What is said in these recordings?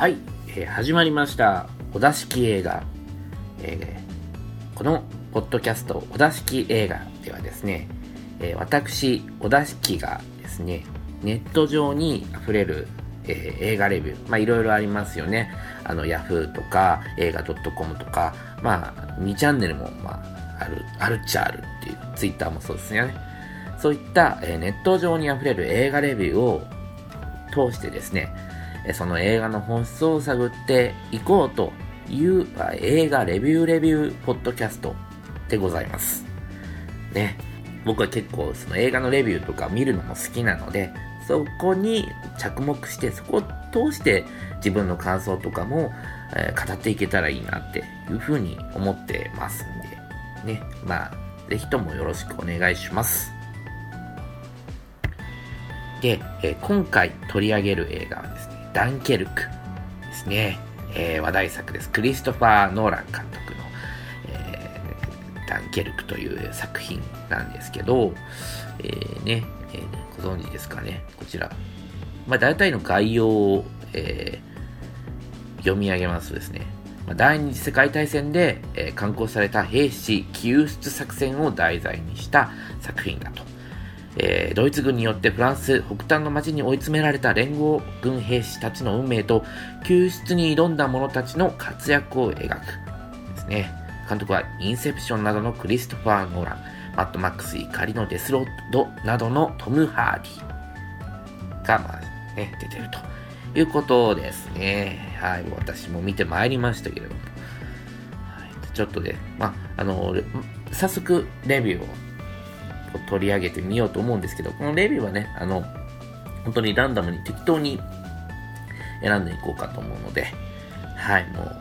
はい、えー、始まりました。お座敷映画、えー、このポッドキャストお座敷映画ではですね、えー、私お座敷がですねネット上に溢れる、えー、映画レビューまあいろいろありますよね。あの Yahoo とか映画 .com とかまあ2チャンネルもまああるあるっちゃあるっていう Twitter もそうですよね。そういった、えー、ネット上に溢れる映画レビューを通してですねその映画の本質を探っていこうという映画レビューレビューポッドキャストでございます。ね。僕は結構その映画のレビューとか見るのも好きなので、そこに着目して、そこを通して自分の感想とかも、えー、語っていけたらいいなっていうふうに思ってますんで、ね。まあ、ぜひともよろしくお願いします。で、えー、今回取り上げる映画はですね、ダンケルクですね。えー、話題作です。クリストファー・ノーラン監督の、えー、ダンケルクという作品なんですけど、えー、ね、えー、ご存知ですかね。こちら。まあ、大体の概要を、えー、読み上げますとですね。ま、第二次世界大戦で、えー、刊行された兵士救出作戦を題材にした作品だと。えー、ドイツ軍によってフランス北端の町に追い詰められた連合軍兵士たちの運命と救出に挑んだ者たちの活躍を描くですね。監督はインセプションなどのクリストファー・ノーラン、マッドマックス怒りのデスロードなどのトム・ハーディが、まあね、出てるということですね。はい、私も見てまいりましたけれども。はい、ちょっとね、まあ、あの、早速レビューを取り上げてみようと思うんですけど、このレビューはね、あの、本当にランダムに適当に選んでいこうかと思うので、はい、もう、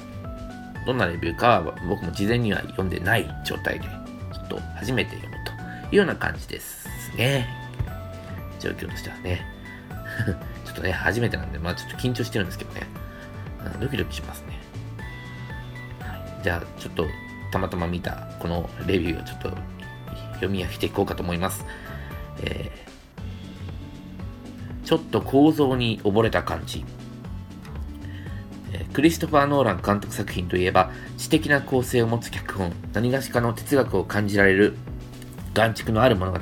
どんなレビューかは僕も事前には読んでない状態で、ちょっと初めて読むというような感じですね。状況としてはね。ちょっとね、初めてなんで、まあちょっと緊張してるんですけどね。ドキドキしますね。はい、じゃあ、ちょっとたまたま見たこのレビューをちょっと読み上げていこうかと思います。えー、ちょっと構造に溺れた感じ。クリストファー・ノーラン監督作品といえば、知的な構成を持つ脚本、何がしかの哲学を感じられる、眼蓄のある物語、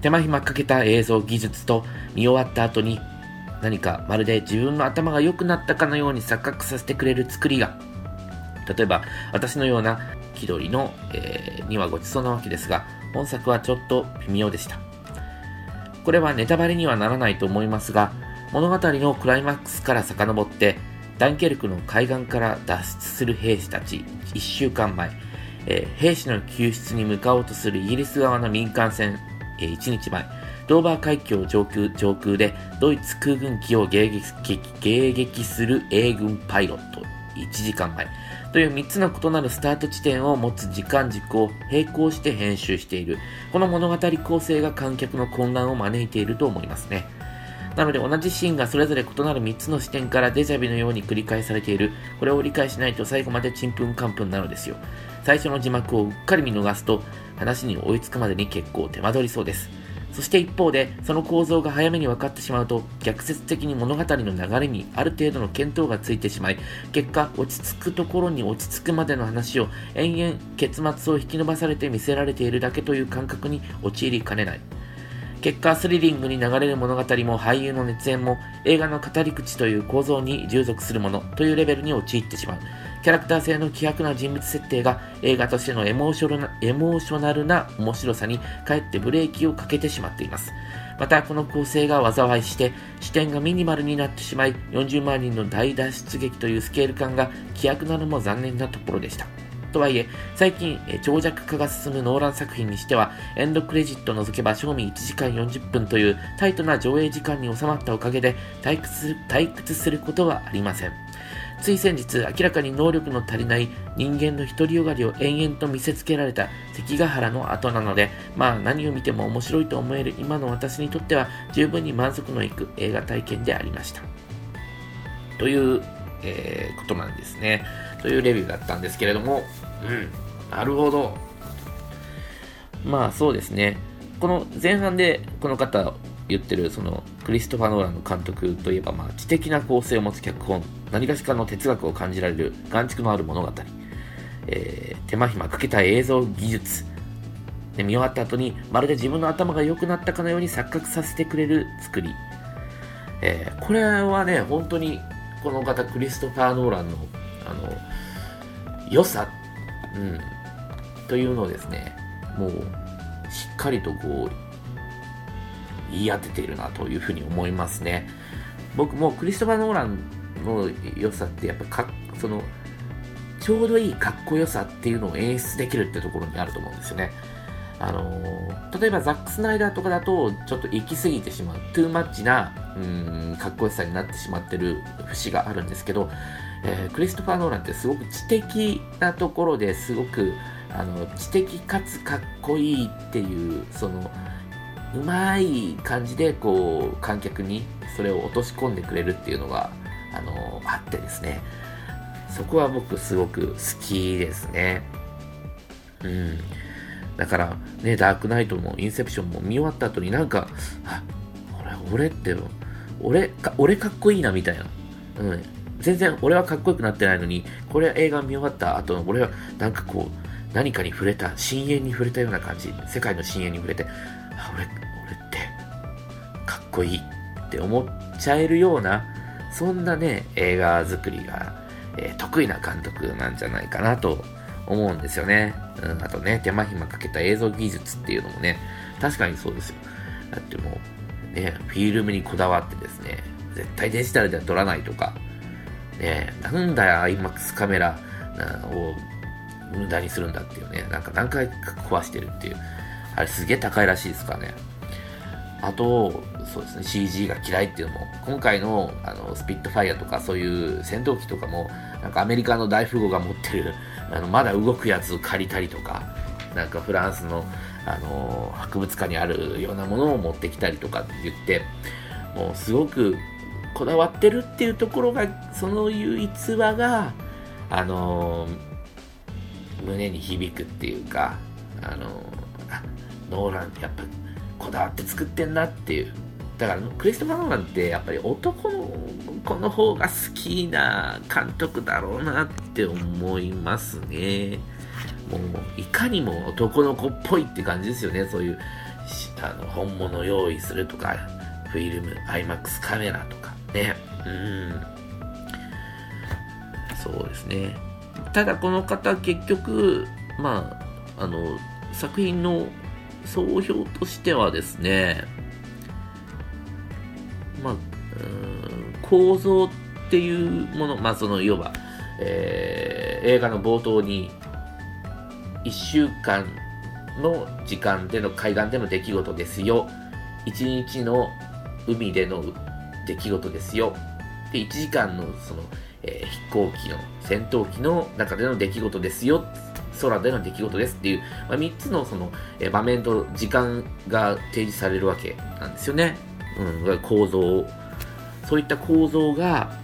手間暇かけた映像技術と見終わった後に、何かまるで自分の頭が良くなったかのように錯覚させてくれる作りが、例えば私のような気取りの、えー、にはごちそうなわけですが、本作はちょっと微妙でした。これはネタバレにはならないと思いますが、物語のクライマックスから遡って、ダンケルクの海岸から脱出する兵士たち1週間前、えー、兵士の救出に向かおうとするイギリス側の民間船、えー、1日前、ドーバー海峡上空上空でドイツ空軍機を迎撃迎撃する英軍パイロット1時間前、という3つの異なるスタート地点を持つ時間軸を並行して編集している。この物語構成が観客の混乱を招いていると思いますね。なので同じシーンがそれぞれ異なる3つの視点からデジャビのように繰り返されている。これを理解しないと最後までちんぷんかんぷんなのですよ。最初の字幕をうっかり見逃すと話に追いつくまでに結構手間取りそうです。そして一方で、その構造が早めに分かってしまうと、逆説的に物語の流れにある程度の見当がついてしまい、結果、落ち着くところに落ち着くまでの話を延々結末を引き伸ばされて見せられているだけという感覚に陥りかねない。結果、スリリングに流れる物語も俳優の熱演も映画の語り口という構造に従属するものというレベルに陥ってしまう。キャラクター性の希薄な人物設定が映画としてのエモーショナエモーショナルな面白さにかえってブレーキをかけてしまっています。また、この構成が災いして、視点がミニマルになってしまい、40万人の大脱出劇というスケール感が希薄なのも残念なところでした。とはいえ、最近、長尺化が進むノーラン作品にしては、エンドクレジット除けば賞味1時間40分というタイトな上映時間に収まったおかげで退屈退屈することはありません。つい先日、明らかに能力の足りない人間の独りよがりを延々と見せつけられた関ヶ原の後なので、まあ何を見ても面白いと思える今の私にとっては十分に満足のいく映画体験でありました。という、えー、ことなんですね。というレビューだったんですけれども、うん、なるほど。まあそうですね。この前半でこの方、言ってるそのクリストファー・ノーランの監督といえば、まあ、知的な構成を持つ脚本何かしかの哲学を感じられる眼蓄のある物語、えー、手間暇かけた映像技術。で見終わった後にまるで自分の頭が良くなったかのように錯覚させてくれる作り、えー、これはね本当にこの方クリストファー・ノーランのあの良さ、うん、というのをですねもうしっかりとこう言い当てているなというふうに思いますね。僕もクリストファー・ノーランの良さってやっぱかそのちょうどいいかっこよさっていうのを演出できるってところにあると思うんですよね。あのー、例えばザック・スナイダーとかだとちょっと行き過ぎてしまうトゥーマッチなうんかっこよさになってしまってる節があるんですけど、えー、クリストファー・ノーランってすごく知的なところですごくあの知的かつかっこいいっていうそのうまい感じでこう観客にそれを落とし込んでくれるっていうのがあのあってですねそこは僕すごく好きですねうんだから、ね、ダークナイトもインセプションも見終わった後になんか、あ、俺、俺って、俺か、俺かっこいいなみたいな。うん。全然俺はかっこよくなってないのに、これ映画見終わった後、俺はなんかこう、何かに触れた、深淵に触れたような感じ、世界の深淵に触れて、あ、俺、俺って、かっこいいって思っちゃえるような、そんなね、映画作りが、えー、得意な監督なんじゃないかなと思うんですよね。うん、あとね、手間暇かけた映像技術っていうのもね、確かにそうですよ。だってもう、ね、フィルムにこだわってですね、絶対デジタルでは撮らないとか、ね、なんだよ、IMAX カメラを無駄にするんだっていうね、なんか何回か壊してるっていう、あれすげえ高いらしいですからね。あと、そうですね、CG が嫌いっていうのも、今回のあのスピットファイアとかそういう戦闘機とかも、なんかアメリカの大富豪が持ってる、あのまだ動くやつを借りたりとか、なんかフランスの、あの博物館にあるようなものを持ってきたりとかって言って、もうすごくこだわってるっていうところが、そのいう逸話が、あの胸に響くっていうか、あのノーランってやっぱだわって作ってんなっていう。だから、クリストファー・ノーランってやっぱり男の子の方が好きな監督だろうなって思いますね。もう、いかにも男の子っぽいって感じですよね。そういう、あの、本物用意するとか、フィルム、IMAX カメラとかね。うん。そうですね。ただこの方結局、まあ、あの、作品の総評としてはですね、まあ、構造っていうもの、まあ、その、要は、えー、映画の冒頭に、1週間の時間での海岸での出来事ですよ。1日の海での出来事ですよ。で、1時間のその、えー、飛行機の戦闘機の中での出来事ですよ空での出来事ですっていう、まあ、3つのその、え、場面と時間が提示されるわけなんですよね。うん、構造そういった構造が、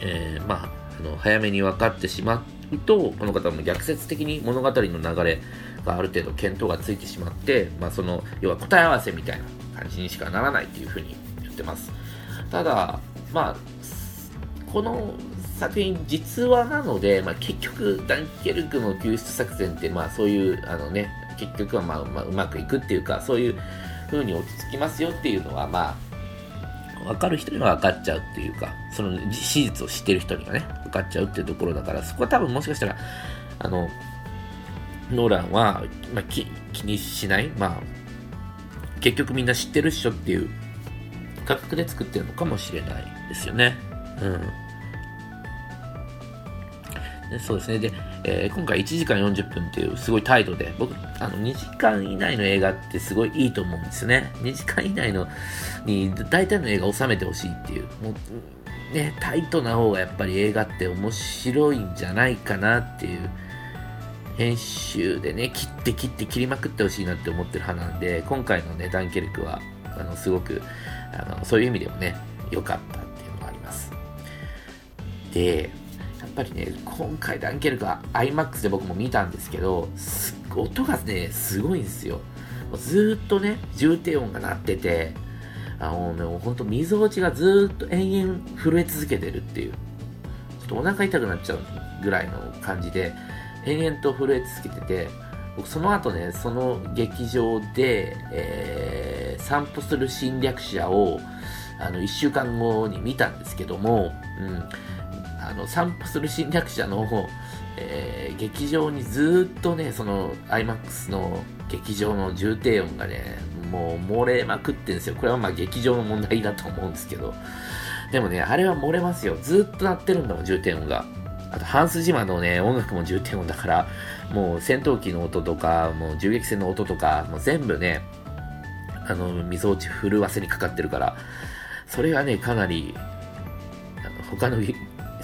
えー、まあ、あの早めに分かってしまうと、この方も逆説的に物語の流れがある程度見当がついてしまって、まあ、その、要は答え合わせみたいな感じにしかならないというふうに言ってます。ただ、まあ、この作品実話なので、まあ、結局ダンケルクの救出作戦って、まあ、そういうあのね結局はまあ、まあ、うまくいくっていうかそういう風に落ち着きますよっていうのはまあ分かる人には分かっちゃうっていうかその史実を知ってる人にはね分かっちゃうっていうところだからそこは多分もしかしたらあのノーランは、まあ、気気にしないまあ結局みんな知ってるっしょっていう感覚で作ってるのかもしれないですよね。うん。そうですね。で、えー、今回1時間40分っていうすごい態度で、僕、あの、2時間以内の映画ってすごいいいと思うんですね。2時間以内のに大体の映画収めてほしいっていう。もう、ね、タイトな方がやっぱり映画って面白いんじゃないかなっていう。編集でね、切って切って切りまくってほしいなって思ってる派なんで、今回のね、ダンケルクは、あの、すごく、あの、そういう意味でもね、良かったっていうのがあります。で、ぱりね、今回ダンケルクは IMAX で僕も見たんですけど、音がね、すごいんですよ。ずっとね、重低音が鳴ってて、あのね、本当溝落ちがずっと延々震え続けてるっていう、ちょっとお腹痛くなっちゃうぐらいの感じで、延々と震え続けてて、僕その後ね、その劇場で、えー、散歩する侵略者を、あの、1週間後に見たんですけども、うん、あの、散歩する侵略者の、えー、劇場にずっとね、その、IMAX の劇場の重低音がね、もう漏れまくってんですよ。これはまあ劇場の問題だと思うんですけど。でもね、あれは漏れますよ。ずっと鳴ってるんだもん、重低音が。あと、ハンスジマのね、音楽も重低音だから、もう戦闘機の音とか、もう銃撃戦の音とか、もう全部ね、あの、溝落ち震わせにかかってるから、それがね、かなり、あの他の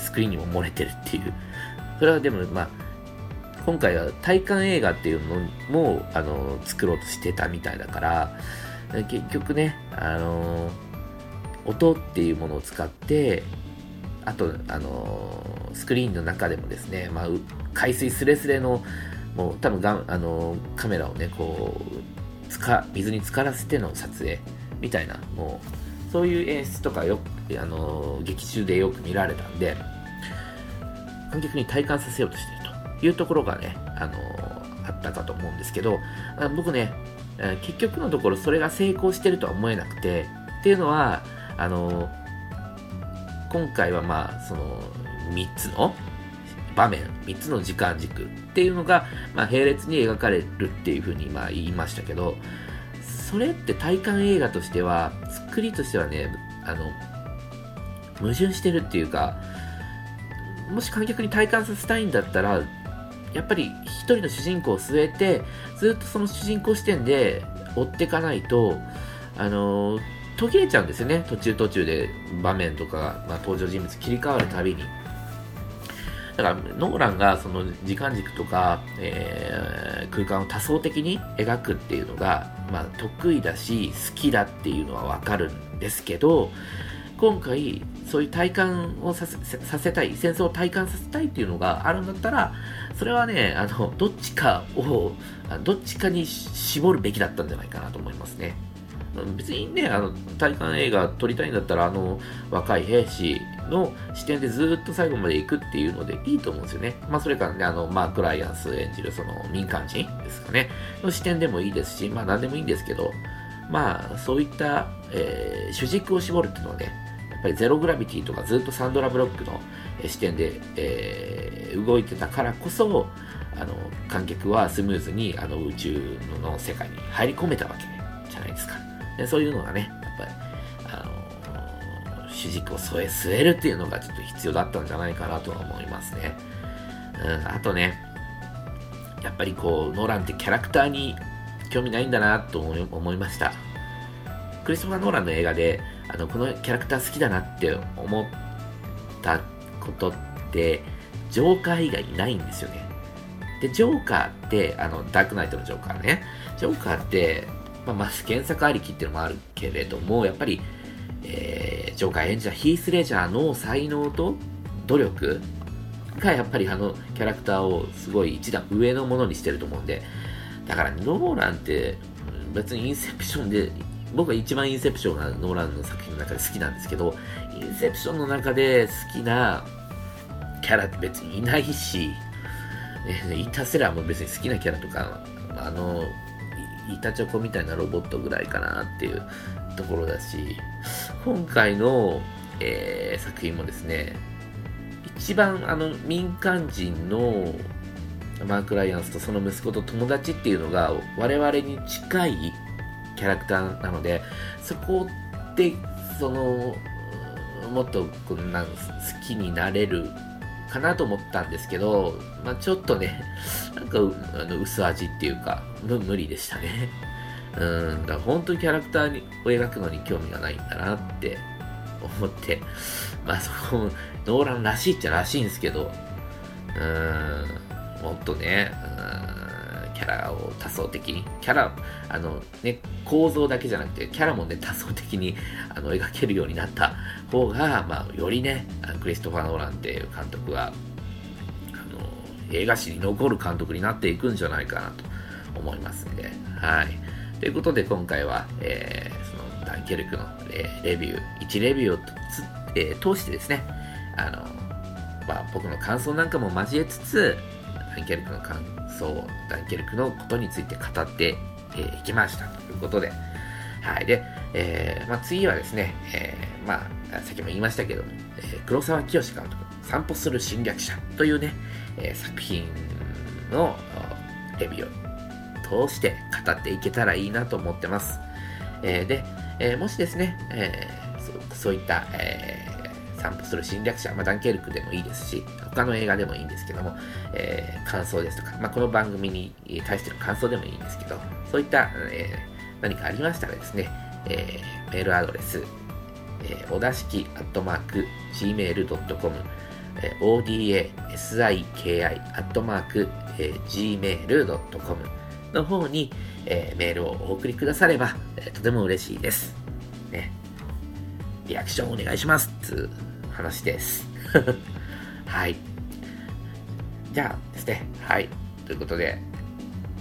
スクリーンにも漏れてるっていう。それはでも、まあ、今回は体感映画っていうのも、あの、作ろうとしてたみたいだから、結局ね、あの、音っていうものを使って、あと、あのスクリーンの中でもですね、まあ、海水すれすれの、もう多分があのカメラをね、こう、つか、水に浸からせての撮影みたいな、もう、そういう演出とかよあの劇中でよく見られたんで、観客に体感させようとしているというところがね、あのあったかと思うんですけど、僕ね、結局のところそれが成功してるとは思えなくて、っていうのは、あの今回はまあ、その、3つの場面、3つの時間軸っていうのが、まあ、並列に描かれるっていうふうにまあ言いましたけど、それって体感映画としては、作りとしてはね、あの、矛盾してるっていうか、もし観客に体感させたいんだったら、やっぱり一人の主人公を据えて、ずっとその主人公視点で追っていかないと、あの途切れちゃうんですよね。途中途中で場面とか、まあ、登場人物切り替わるたびに。だから、ノーランがその時間軸とか、えー、空間を多層的に描くっていうのが、まあ、得意だし、好きだっていうのはわかるんですけど、今回、そういう体感をさせたい、戦争を体感させたいっていうのがあるんだったら、それはね、あの、どっちかを、どっちかに絞るべきだったんじゃないかなと思いますね。別にね、あの、体感映画撮りたいんだったら、あの、若い兵士の視点でずっと最後まで行くっていうのでいいと思うんですよね。まあ、それからね、あの、マーク・ライアンス演じるその民間人ですかね、の視点でもいいですし、まあ、何でもいいんですけど、まあ、そういった、えー、主軸を絞るっていうのはね、ぱりゼログラビティとかずっとサンドラ・ブロックの視点で、えー、動いてたからこそ、あの、観客はスムーズにあの宇宙の世界に入り込めたわけじゃないですか。でそういうのがね、やっぱり、あの、主軸を添え、据えるっていうのがちょっと必要だったんじゃないかなとは思いますね。うん、あとね、やっぱりこう、ノーランってキャラクターに興味ないんだなと思いました。クリストファー・ノーランの映画で、あの、このキャラクター好きだなって思ったことって、ジョーカー以外にないんですよね。で、ジョーカーって、あの、ダークナイトのジョーカーね。ジョーカーって、まあ、まず検索ありきっていうのもあるけれども、やっぱり、えー、ジョーカー演じたヒース・レジャーの才能と努力がやっぱりあのキャラクターをすごい一段上のものにしてると思うんで、だからノーランって別にインセプションで、僕は一番インセプションがノーランの作品の中で好きなんですけど、インセプションの中で好きなキャラって別にいないし、ね、イタセラーも別に好きなキャラとか、あの、板チョコみたいなロボットぐらいかなっていうところだし、今回の、えー、作品もですね、一番あの民間人のマーク・ライアンスとその息子と友達っていうのが我々に近いキャラクターなので、そこで、その、もっとこんな好きになれるかなと思ったんですけど、まあ、ちょっとね、なんかあの薄味っていうか、無理でしたね。うん、だから本当にキャラクターを描くのに興味がないんだなって思って、まあそこも、ノーランらしいっちゃらしいんですけど、うん、もっとね、キャラを多層的に、キャラ、あのね、構造だけじゃなくて、キャラもね、多層的にあの描けるようになった方が、まあ、よりね、クリストファー・ノーランっていう監督は、あの、映画史に残る監督になっていくんじゃないかなと思いますんで、はい。ということで、今回は、えー、そのダンケルクの、レビュー、1レビューをつ、えー、通してですね、あの、まあ、僕の感想なんかも交えつつ、ダンケルクの感想、ダンケルクのことについて語ってえー、きましたということで、はい。で、えー、まあ、次はですね、えー、まあ、さっきも言いましたけど、えー、黒沢清監督、散歩する侵略者というね、えー、作品のレビューを通して語っていけたらいいなと思ってます。えー、で、えー、もしですね、えー、そそういった、えー、散歩する侵略者、まあ、ダンケルクでもいいですし、他の映画でもいいんですけども、えー、感想ですとか、まあ、この番組に対しての感想でもいいんですけど、そういった、えー、何かありましたらですね、えー、メールアドレス、えー、おだしきアットマーク gmail.com、えー、odasiki アットマーク、えー、gmail.com の方に、えー、メールをお送りくだされば、えー、とても嬉しいです。ね。リアクションお願いします話です。はい。じゃあですね、はい。ということで、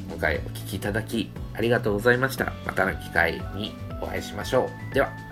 今回お聴きいただきありがとうございました。またの機会にお会いしましょう。では。